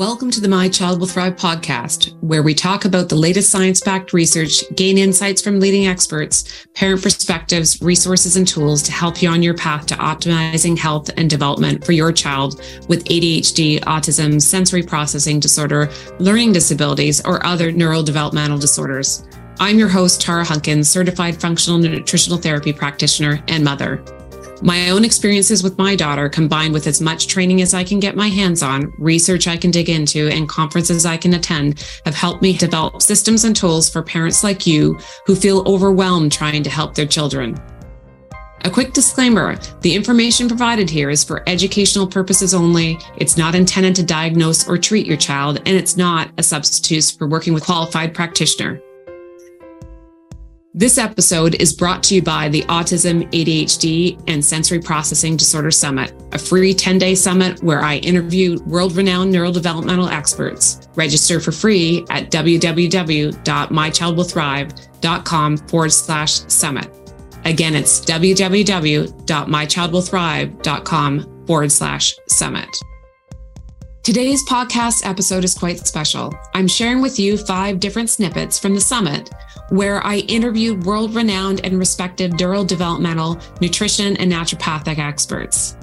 Welcome to the My Child Will Thrive podcast, where we talk about the latest science backed research, gain insights from leading experts, parent perspectives, resources, and tools to help you on your path to optimizing health and development for your child with ADHD, autism, sensory processing disorder, learning disabilities, or other neurodevelopmental disorders. I'm your host, Tara Hunkin, certified functional nutritional therapy practitioner and mother. My own experiences with my daughter, combined with as much training as I can get my hands on, research I can dig into, and conferences I can attend, have helped me develop systems and tools for parents like you who feel overwhelmed trying to help their children. A quick disclaimer the information provided here is for educational purposes only. It's not intended to diagnose or treat your child, and it's not a substitute for working with a qualified practitioner. This episode is brought to you by the Autism, ADHD, and Sensory Processing Disorder Summit, a free 10 day summit where I interview world renowned neurodevelopmental experts. Register for free at www.mychildwillthrive.com forward slash summit. Again, it's www.mychildwillthrive.com forward slash summit. Today's podcast episode is quite special. I'm sharing with you five different snippets from the summit where I interviewed world renowned and respected neurodevelopmental, nutrition, and naturopathic experts.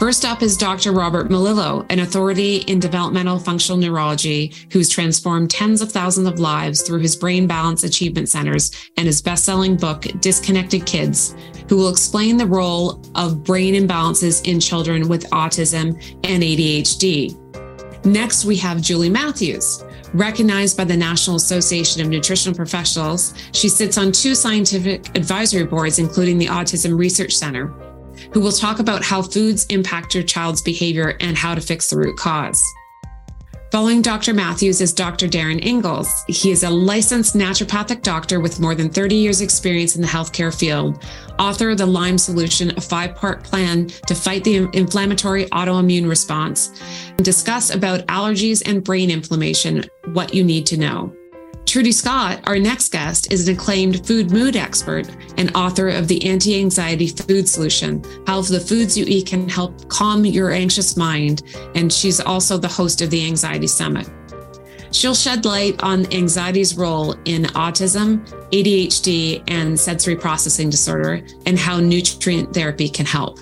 First up is Dr. Robert Melillo, an authority in developmental functional neurology who's transformed tens of thousands of lives through his Brain Balance Achievement Centers and his best selling book, Disconnected Kids, who will explain the role of brain imbalances in children with autism and ADHD. Next, we have Julie Matthews, Recognized by the National Association of Nutritional Professionals, she sits on two scientific advisory boards, including the Autism Research Center, who will talk about how foods impact your child's behavior and how to fix the root cause. Following Dr. Matthews is Dr. Darren Ingels. He is a licensed naturopathic doctor with more than 30 years' experience in the healthcare field, author of the Lyme Solution, a five part plan to fight the inflammatory autoimmune response, and discuss about allergies and brain inflammation, what you need to know. Trudy Scott, our next guest, is an acclaimed food mood expert and author of the Anti Anxiety Food Solution How the Foods You Eat Can Help Calm Your Anxious Mind. And she's also the host of the Anxiety Summit. She'll shed light on anxiety's role in autism, ADHD, and sensory processing disorder, and how nutrient therapy can help.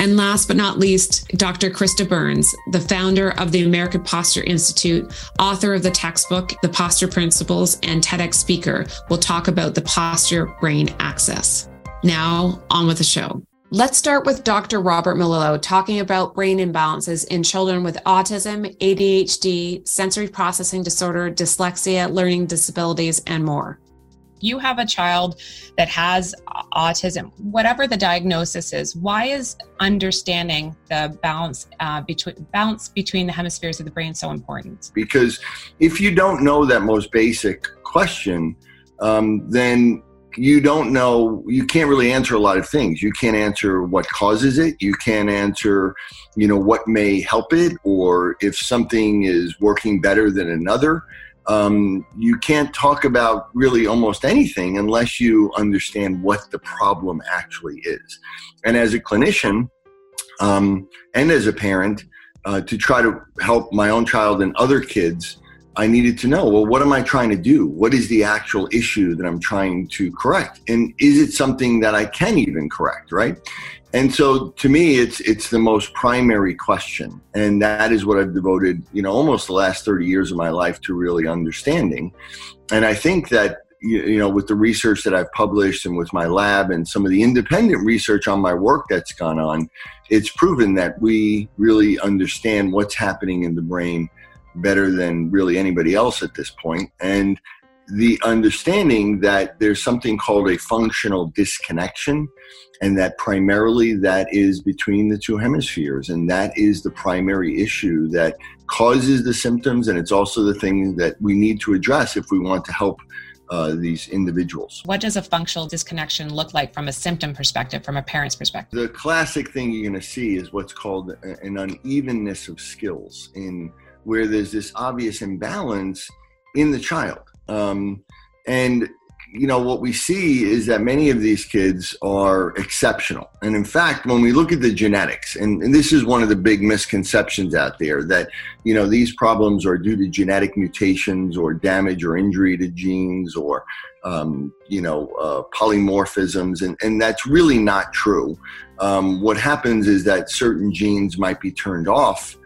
And last but not least, Dr. Krista Burns, the founder of the American Posture Institute, author of the textbook, The Posture Principles, and TEDx speaker, will talk about the posture brain axis. Now, on with the show. Let's start with Dr. Robert Melillo talking about brain imbalances in children with autism, ADHD, sensory processing disorder, dyslexia, learning disabilities, and more you have a child that has autism, whatever the diagnosis is, why is understanding the balance uh, between balance between the hemispheres of the brain so important? Because if you don't know that most basic question, um, then you don't know you can't really answer a lot of things. You can't answer what causes it. You can't answer you know what may help it or if something is working better than another um, you can't talk about really almost anything unless you understand what the problem actually is. And as a clinician um, and as a parent, uh, to try to help my own child and other kids, I needed to know well, what am I trying to do? What is the actual issue that I'm trying to correct? And is it something that I can even correct, right? And so to me, it's it's the most primary question, and that is what I've devoted, you know, almost the last 30 years of my life to really understanding. And I think that you know, with the research that I've published and with my lab and some of the independent research on my work that's gone on, it's proven that we really understand what's happening in the brain better than really anybody else at this. And the understanding that there's something called a functional disconnection and that primarily that is between the two hemispheres and that is the primary issue that causes the symptoms and it's also the thing that we need to address if we want to help uh, these individuals. What does a functional disconnection look like from a symptom perspective, from a parent's perspective? The classic thing you're going to see is what's called an unevenness of skills, in where there's this obvious imbalance in the child. Um, and you know, what we see is that many of these kids are exceptional. And in fact, when we look at the genetics, and, and, this is one of the big misconceptions out there that, you know, these problems are due to genetic mutations or damage or injury to genes or, um, you know, uh, polymorphisms. And, and that's really not true. Um, what happens is that certain genes might be turned off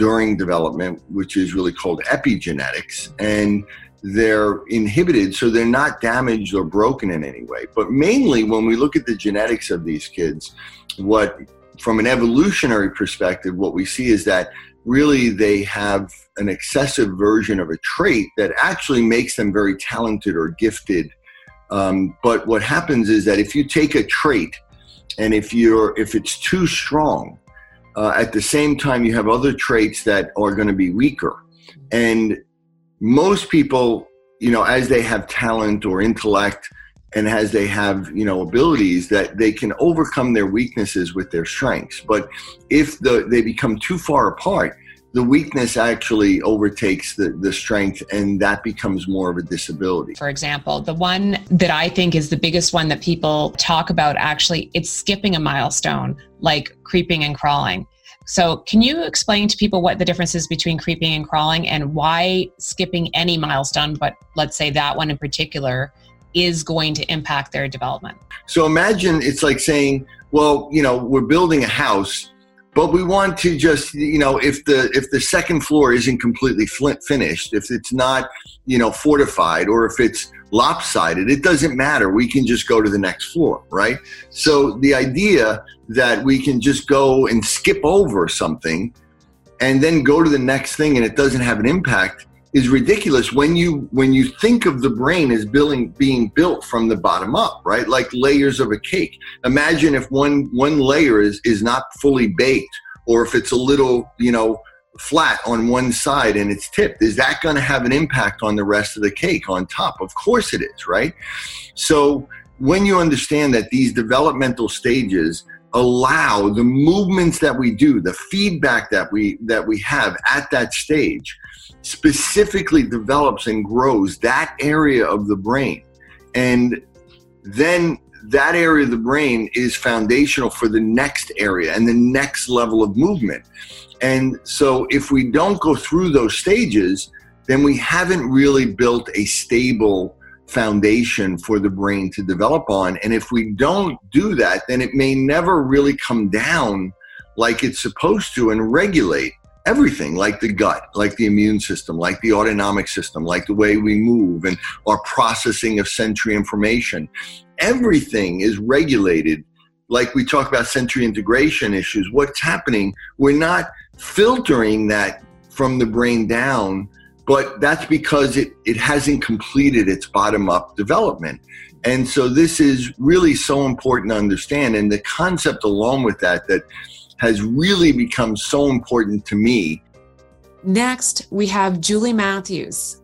during development, which is really called epigenetics. And they're inhibited so they're not damaged or broken in any way. But mainly when we look at the genetics of these kids, what from an evolutionary perspective, what we see is that really they have an excessive version of a trait that actually makes them very talented or gifted. Um, but what happens is that if you take a trait and if you're if it's too strong, uh, at the same time you have other traits that are going to be weaker, and most people, you know, as they have talent or intellect and as they have, you know, abilities that they can overcome their weaknesses with their strengths. But if the, they become too far apart, the weakness actually overtakes the, the strength and that becomes more of a disability. For example, the one that I think is the biggest one that people talk about actually, it's skipping a milestone like creeping and crawling. So, can you explain to people what the difference is between creeping and crawling and why skipping any milestone, but let's say that one in particular, is going to impact their development? So, imagine it's like saying, well, you know, we're building a house but we want to just you know if the if the second floor isn't completely finished if it's not you know fortified or if it's lopsided it doesn't matter. We can just go to the next floor right? So the idea that we can just go and skip over something and then go to the next thing and it doesn't have an impact is ridiculous when you when you think of the brain as building being built from the bottom up right? Like layers of a cake. Imagine if one one layer is is not fully baked or if it's a little you know flat on one side and it's tipped. Is that going to have an impact on the rest of the cake on top? Of course it is right? So when you understand that these developmental stages allow the movements that we do the feedback that we that we have at that stage specifically develops and grows that area of the brain. And then that area of the brain is foundational for the next area and the next level of movement. And so if we don't go through those stages, then we haven't really built a stable foundation for the brain to develop on. And if we don't do that, then it may never really come down like it's supposed to and regulate everything like the gut, like the immune system, like the autonomic system, like the way we move and our processing of sensory information. Everything is regulated. Like we talk about sensory integration issues, what's happening? We're not filtering that from the brain down, but that's because it, it hasn't completed its bottom up development. And so this is really so important to understand. And the concept along with that, that has really become so important to me. Next, we have Julie Matthews.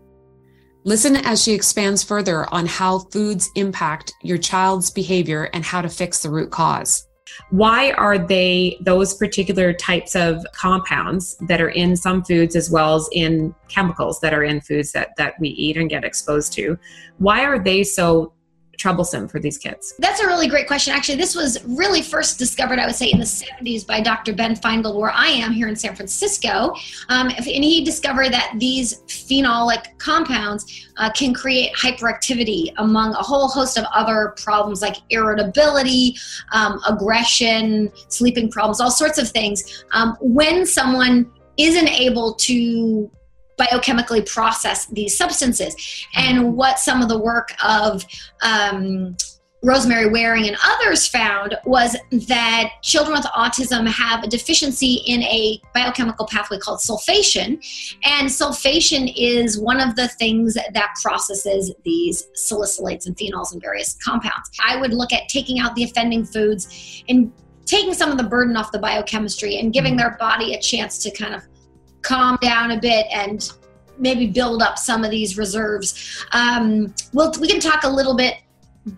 Listen as she expands further on how foods impact your child's behavior and how to fix the root cause. Why are they those particular types of compounds that are in some foods as well as in chemicals that are in foods that, that we eat and get exposed to? Why are they so troublesome for these kids? That's a really great question. Actually, this was really first discovered, I would say, in the 70s by Dr. Ben Feingold, where I am here in San Francisco. Um, and he discovered that these phenolic compounds uh, can create hyperactivity among a whole host of other problems like irritability, um, aggression, sleeping problems, all sorts of things. Um, when someone isn't able to biochemically process these substances. And what some of the work of um, Rosemary Waring and others found was that children with autism have a deficiency in a biochemical pathway called sulfation. And sulfation is one of the things that processes these salicylates and phenols and various compounds. I would look at taking out the offending foods and taking some of the burden off the biochemistry and giving mm-hmm. their body a chance to kind of calm down a bit and maybe build up some of these reserves. Um, we'll, we can talk a little bit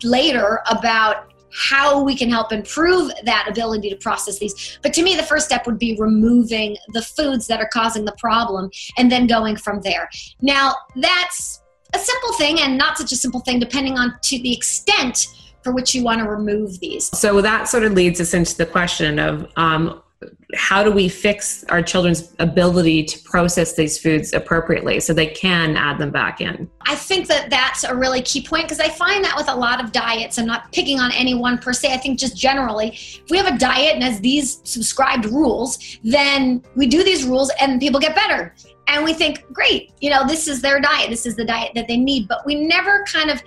later about how we can help improve that ability to process these. But to me, the first step would be removing the foods that are causing the problem and then going from there. Now, that's a simple thing and not such a simple thing, depending on to the extent for which you want to remove these. So that sort of leads us into the question of um, how do we fix our children's ability to process these foods appropriately so they can add them back in? I think that that's a really key point because I find that with a lot of diets, I'm not picking on anyone per se, I think just generally, if we have a diet and has these subscribed rules, then we do these rules and people get better. And we think, great, you know, this is their diet, this is the diet that they need. But we never kind of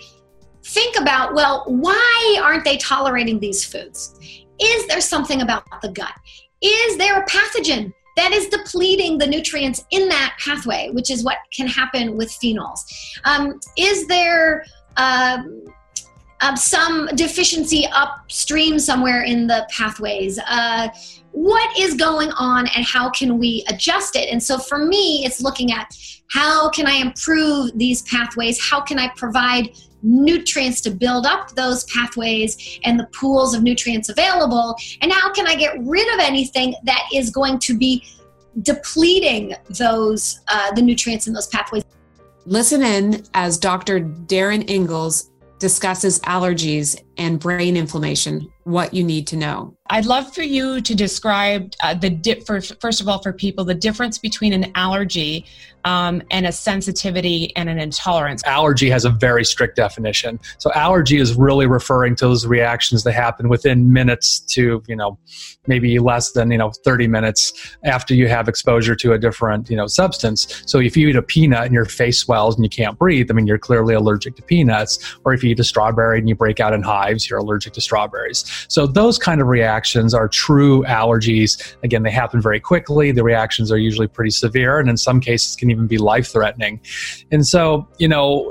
think about, well, why aren't they tolerating these foods? Is there something about the gut? Is there a pathogen that is depleting the nutrients in that pathway, which is what can happen with phenols? Um, is there um, um, some deficiency upstream somewhere in the pathways? Uh, what is going on and how can we adjust it? And so for me, it's looking at how can I improve these pathways? How can I provide nutrients to build up those pathways and the pools of nutrients available? And how can I get rid of anything that is going to be depleting those uh, the nutrients in those pathways? Listen in as Dr. Darren Ingels discusses allergies and brain inflammation, what you need to know. I'd love for you to describe uh, the di- first, first of all for people the difference between an allergy um, and a sensitivity and an intolerance. Allergy has a very strict definition. So allergy is really referring to those reactions that happen within minutes to you know maybe less than you know 30 minutes after you have exposure to a different you know substance. So if you eat a peanut and your face swells and you can't breathe, I mean you're clearly allergic to peanuts. Or if you eat a strawberry and you break out in hives, you're allergic to strawberries. So those kind of reactions are true allergies. Again, they happen very quickly. The reactions are usually pretty severe, and in some cases can even be life threatening. And so, you know,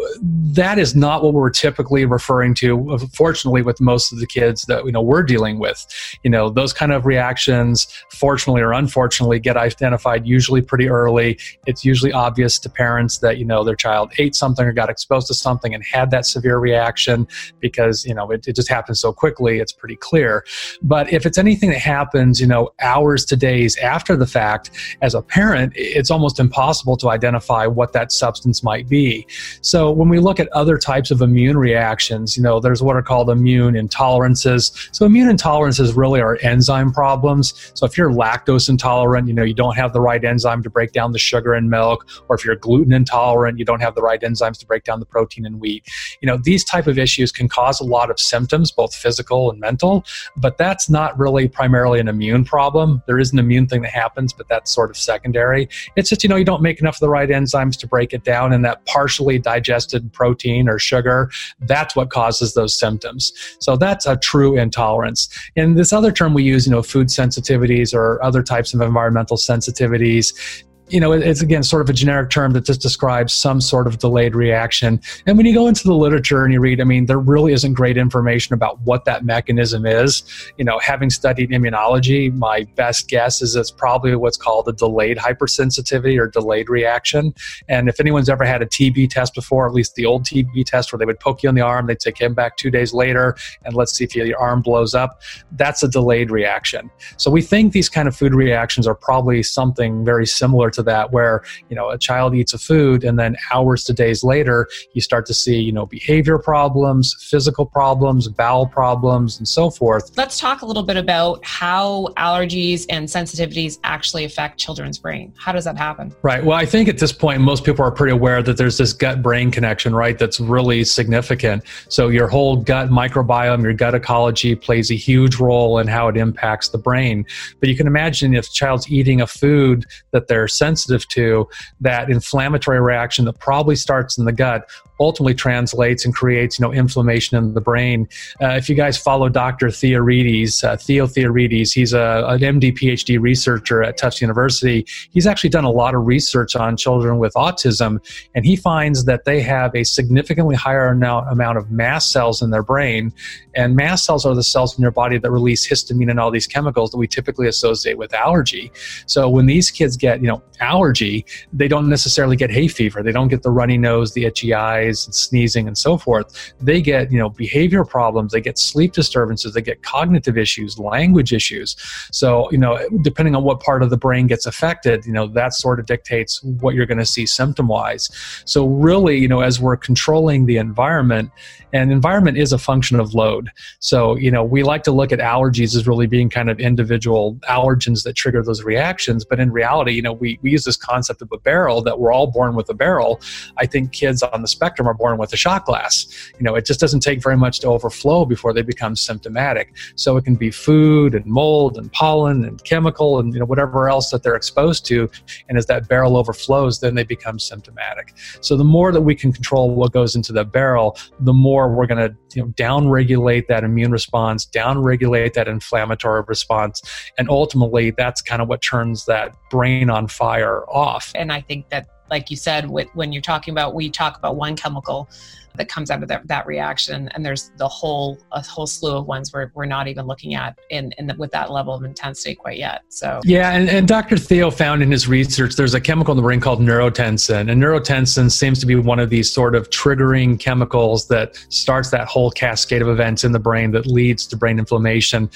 that is not what we're typically referring to. Fortunately, with most of the kids that you know we're dealing with, you know, those kind of reactions, fortunately or unfortunately, get identified usually pretty early. It's usually obvious to parents that you know their child ate something or got exposed to something and had that severe reaction because you know it, it just happens so quickly. It's pretty clear. But if it's anything that happens, you know, hours to days after the fact, as a parent, it's almost impossible to identify what that substance might be. So when we look at other types of immune reactions, you know, there's what are called immune intolerances. So immune intolerances really are enzyme problems. So if you're lactose intolerant, you know, you don't have the right enzyme to break down the sugar in milk, or if you're gluten intolerant, you don't have the right enzymes to break down the protein in wheat. You know, these type of issues can cause a lot of symptoms, both physical and mental, but that's not really primarily an immune problem. There is an immune thing that happens, but that's sort of secondary. It's just, you know, you don't make enough of the right enzymes to break it down, and that partially digested protein or sugar, that's what causes those symptoms. So that's a true intolerance. And this other term we use, you know, food sensitivities or other types of environmental sensitivities, you know, it's again sort of a generic term that just describes some sort of delayed reaction. And when you go into the literature and you read, I mean, there really isn't great information about what that mechanism is. You know, having studied immunology, my best guess is it's probably what's called a delayed hypersensitivity or delayed reaction. And if anyone's ever had a TB test before, at least the old TB test where they would poke you on the arm, they'd take him back two days later and let's see if your arm blows up, that's a delayed reaction. So we think these kind of food reactions are probably something very similar to to that where you know a child eats a food and then hours to days later you start to see you know behavior problems physical problems bowel problems and so forth. Let's talk a little bit about how allergies and sensitivities actually affect children's brain. How does that happen? Right. Well i think at this point most people are pretty aware that there's this gut brain connection right that's really significant. So your whole gut microbiome your gut ecology plays a huge role in how it impacts the brain. But you can imagine if a child's eating a food that they're sensitive sensitive to, that inflammatory reaction that probably starts in the gut ultimately translates and creates you know inflammation in the brain. Uh, if you guys follow Dr. Theoharides, uh, Theo Theoharides, he's a, an MD PhD researcher at Tufts University. He's actually done a lot of research on children with autism, and he finds that they have a significantly higher amount of mast cells in their brain. And mast cells are the cells in your body that release histamine and all these chemicals that we typically associate with allergy. So when these kids get you know allergy, they don't necessarily get hay fever. They don't get the runny nose, the itchy eyes eyes and sneezing and so forth, they get, you know, behavior problems, they get sleep disturbances, they get cognitive issues, language issues. So, you know, depending on what part of the brain gets affected, you know, that sort of dictates what you're going to see symptom wise. So, really, you know, as we're controlling the environment, and environment is a function of load. So, you know, we like to look at allergies as really being kind of individual allergens that trigger those reactions. But in reality, you know, we, we use this concept of a barrel that we're all born with a barrel. I think kids on the spectrum are born with a shot glass. You know, it just doesn't take very much to overflow before they become symptomatic. So it can be food and mold and pollen and chemical and, you know, whatever else that they're exposed to. And as that barrel overflows, then they become symptomatic. So the more that we can control what goes into the barrel, the more we're going to you know, downregulate that immune response, downregulate that inflammatory response, and ultimately that's kind of what turns that brain on fire off. And I think that, like you said, when you're talking about, we talk about one chemical that comes out of that, that reaction and there's the whole a whole slew of ones where we're not even looking at in, in the, with that level of intensity quite yet so. Yeah and, and dr theo found in his research there's a chemical in the brain called neurotensin and neurotensin seems to be one of these sort of triggering chemicals that starts that whole cascade of events in the brain that leads to brain inflammation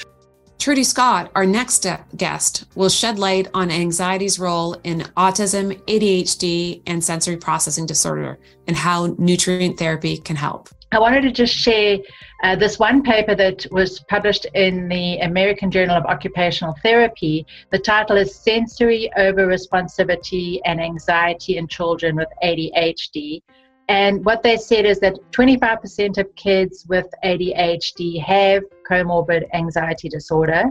Trudy Scott, our next guest, will shed light on anxiety's role in autism, ADHD, and sensory processing disorder and how nutrient therapy can help. I wanted to just share uh, this one paper that was published in the American Journal of Occupational Therapy. The title is Sensory Overresponsivity and Anxiety in Children with ADHD. And what they said is that 25% of kids with ADHD have comorbid anxiety disorder.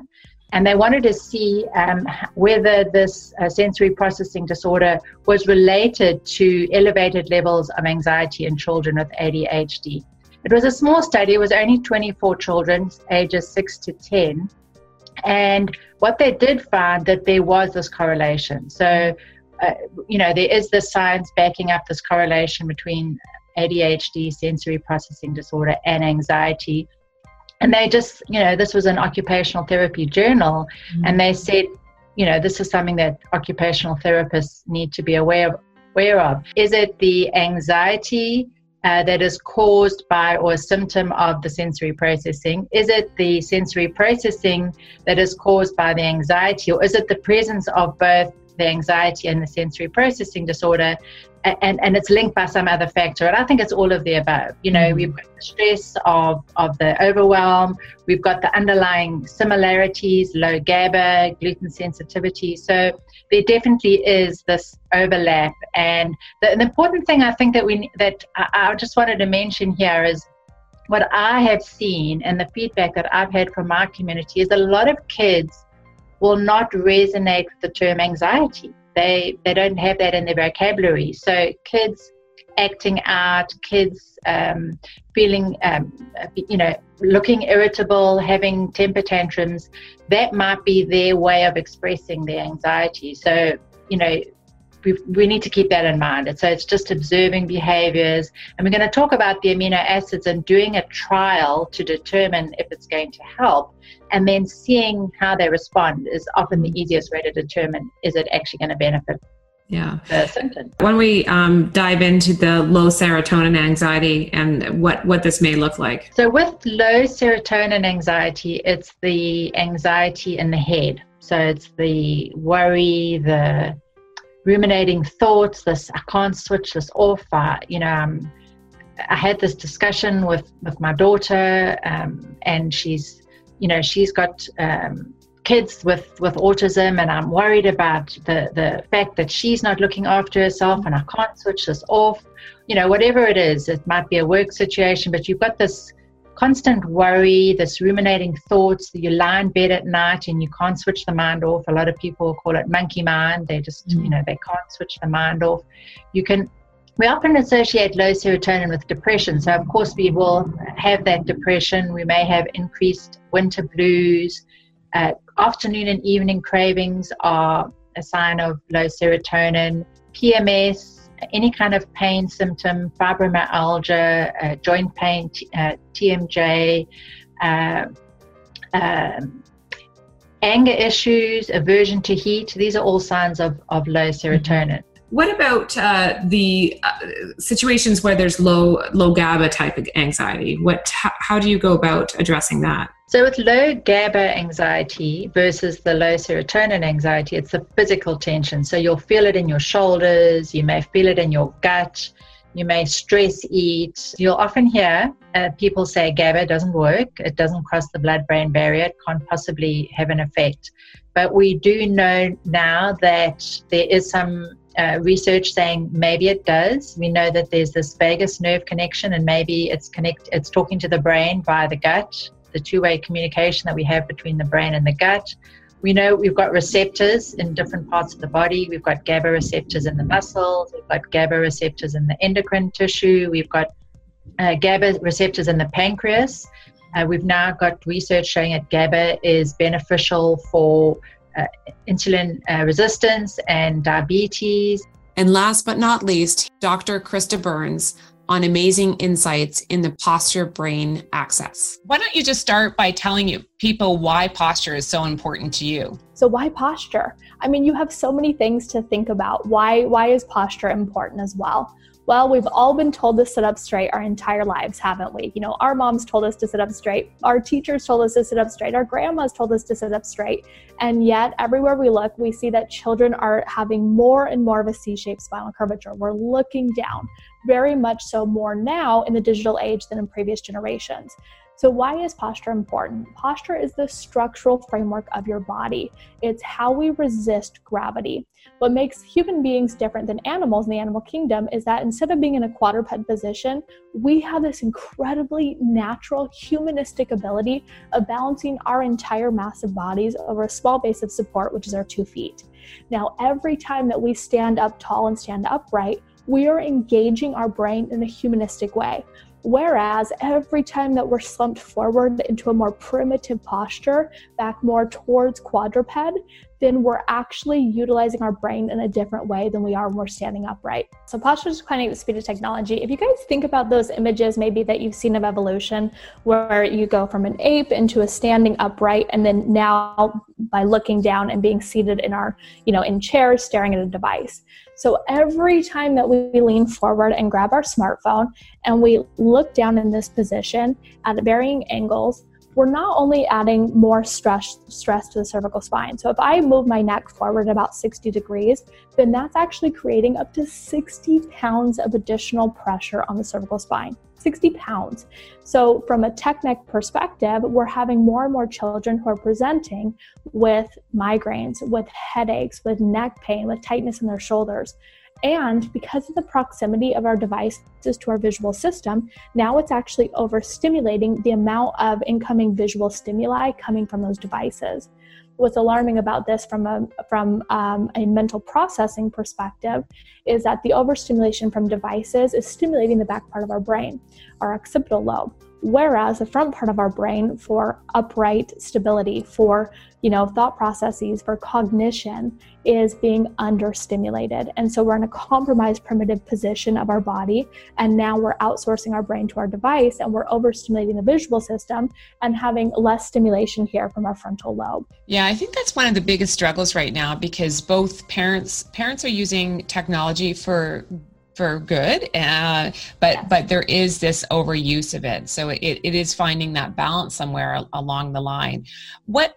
And they wanted to see um, whether this uh, sensory processing disorder was related to elevated levels of anxiety in children with ADHD. It was a small study, it was only 24 children, ages 6 to 10. And what they did find that there was this correlation. So uh, you know, there is this science backing up this correlation between ADHD, sensory processing disorder, and anxiety. And they just, you know, this was an occupational therapy journal, mm-hmm. and they said, you know, this is something that occupational therapists need to be aware of. Aware of. Is it the anxiety uh, that is caused by or a symptom of the sensory processing? Is it the sensory processing that is caused by the anxiety, or is it the presence of both the anxiety and the sensory processing disorder and, and it's linked by some other factor. And I think it's all of the above. You know, mm-hmm. we've got the stress of, of the overwhelm, we've got the underlying similarities, low GABA, gluten sensitivity. So there definitely is this overlap. And the, the important thing I think that we that I, I just wanted to mention here is what I have seen and the feedback that I've had from my community is a lot of kids will not resonate with the term anxiety. They they don't have that in their vocabulary. So kids acting out, kids um, feeling, um, you know, looking irritable, having temper tantrums, that might be their way of expressing their anxiety. So, you know, we, we need to keep that in mind. And so it's just observing behaviors. And we're going to talk about the amino acids and doing a trial to determine if it's going to help. And then seeing how they respond is often the easiest way to determine is it actually going to benefit yeah. When we um, dive into the low serotonin anxiety and what, what this may look like. So, with low serotonin anxiety, it's the anxiety in the head. So, it's the worry, the ruminating thoughts, this I can't switch this off. I, you know, um, I had this discussion with with my daughter, um, and she's, you know, she's got um, kids with with autism, and I'm worried about the the fact that she's not looking after herself, and I can't switch this off. You know, whatever it is, it might be a work situation, but you've got this constant worry, this ruminating thoughts, you lie in bed at night and you can't switch the mind off. A lot of people call it monkey mind. They just, mm. you know, they can't switch the mind off. You can, we often associate low serotonin with depression. So, of course, we will have that depression. We may have increased winter blues. Uh, afternoon and evening cravings are a sign of low serotonin. PMS, any kind of pain symptom, fibromyalgia, uh, joint pain, t- uh, TMJ, uh, um, anger issues, aversion to heat, these are all signs of, of low serotonin. What about uh, the uh, situations where there's low low GABA type of anxiety? What how, do you go about addressing that? So, with low GABA anxiety versus the low serotonin anxiety, it's the physical tension. So, you'll feel it in your shoulders, you may feel it in your gut, you may stress eat. You'll often hear uh, people say GABA doesn't work, it doesn't cross the blood brain barrier, it can't possibly have an effect. But we do know now that there is some uh, research saying maybe it does. We know that there's this vagus nerve connection, and maybe it's connect. It's talking to the brain via the gut, the two-way communication that we have between the brain and the gut. We know we've got receptors in different parts of the body. We've got GABA receptors in the muscles. We've got GABA receptors in the endocrine tissue. We've got uh, GABA receptors in the pancreas. Uh, we've now got research showing that GABA is beneficial for uh, insulin uh, resistance and diabetes. And last but not least, Dr. Krista Burns on amazing insights in the posture brain axis. Why don't you just start by telling you people why posture is so important to you? So why posture? I mean, you have so many things to think about. Why why is posture important as well? Well, we've all been told to sit up straight our entire lives, haven't we? You know, our moms told us to sit up straight, our teachers told us to sit up straight, our grandmas told us to sit up straight. And yet, everywhere we look, we see that children are having more and more of a C shaped spinal curvature. We're looking down, very much so more now in the digital age than in previous generations. So, why is posture important? Posture is the structural framework of your body, it's how we resist gravity. What makes human beings different than animals in the animal kingdom is that instead of being in a quadruped position, we have this incredibly natural humanistic ability of balancing our entire massive bodies over a small base of support, which is our two feet. Now, every time that we stand up tall and stand upright, we are engaging our brain in a humanistic way. Whereas every time that we're slumped forward into a more primitive posture, back more towards quadruped, then we're actually utilizing our brain in a different way than we are when we're standing upright. So posture is declining at the speed of technology. If you guys think about those images maybe that you've seen of evolution, where you go from an ape into a standing upright, and then now by looking down and being seated in our, you know, in chairs staring at a device. So every time that we lean forward and grab our smartphone and we look down in this position at varying angles, we're not only adding more stress stress to the cervical spine. So if I move my neck forward about 60 degrees, then that's actually creating up to 60 pounds of additional pressure on the cervical spine. 60 pounds. So, from a tech neck perspective, we're having more and more children who are presenting with migraines, with headaches, with neck pain, with tightness in their shoulders. And because of the proximity of our devices to our visual system, now it's actually overstimulating the amount of incoming visual stimuli coming from those devices. What's alarming about this from a from um, a mental processing perspective is that the overstimulation from devices is stimulating the back part of our brain, our occipital lobe, whereas the front part of our brain for upright stability for you know thought processes for cognition is being understimulated. And so we're in a compromised primitive position of our body and now we're outsourcing our brain to our device and we're overstimulating the visual system and having less stimulation here from our frontal lobe. Yeah i think that's one of the biggest struggles right now because both parents parents are using technology for for good uh, but yeah. but there is this overuse of it so it, it is finding that balance somewhere along the line what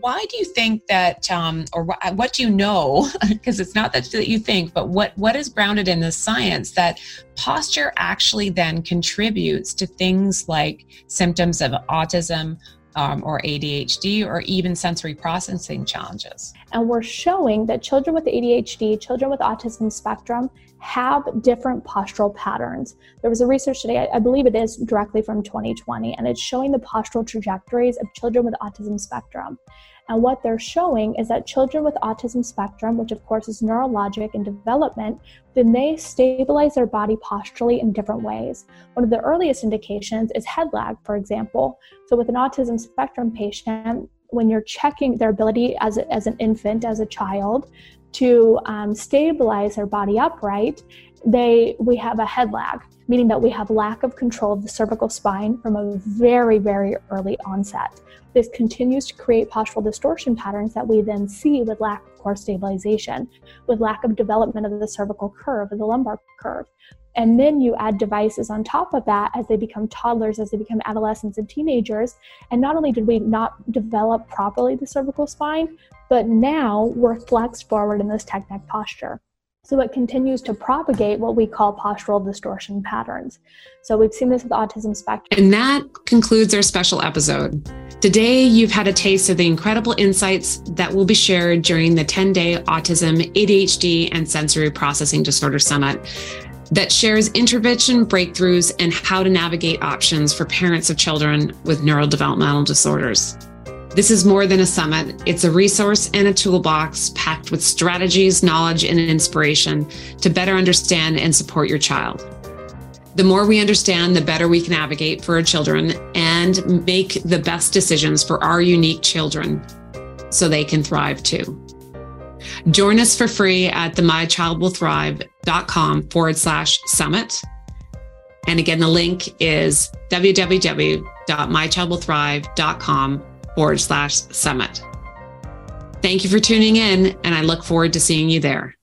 why do you think that um, or what do you know because it's not that, that you think but what what is grounded in the science that posture actually then contributes to things like symptoms of autism um, or ADHD or even sensory processing challenges. And we're showing that children with ADHD, children with autism spectrum, have different postural patterns. There was a research today, I believe it is directly from 2020, and it's showing the postural trajectories of children with autism spectrum. And what they're showing is that children with autism spectrum, which of course is neurologic and development, then they stabilize their body posturally in different ways. One of the earliest indications is head lag, for example. So, with an autism spectrum patient, when you're checking their ability as, as an infant, as a child, to um, stabilize their body upright, they we have a head lag, meaning that we have lack of control of the cervical spine from a very, very early onset. This continues to create postural distortion patterns that we then see with lack of core stabilization, with lack of development of the cervical curve or the lumbar curve. And then you add devices on top of that as they become toddlers, as they become adolescents and teenagers. And not only did we not develop properly the cervical spine, but now we're flexed forward in this tech neck posture. So it continues to propagate what we call postural distortion patterns. So we've seen this with autism spectrum. And that concludes our special episode. Today, you've had a taste of the incredible insights that will be shared during the 10 day Autism, ADHD, and Sensory Processing Disorder Summit that shares intervention breakthroughs and how to navigate options for parents of children with neurodevelopmental disorders. This is more than a summit, it's a resource and a toolbox packed with strategies, knowledge, and inspiration to better understand and support your child. The more we understand, the better we can navigate for our children and make the best decisions for our unique children so they can thrive too. Join us for free at the mychildwillthrive.com forward slash summit. And again, the link is www.mychildwillthrive.com forward slash summit. Thank you for tuning in, and I look forward to seeing you there.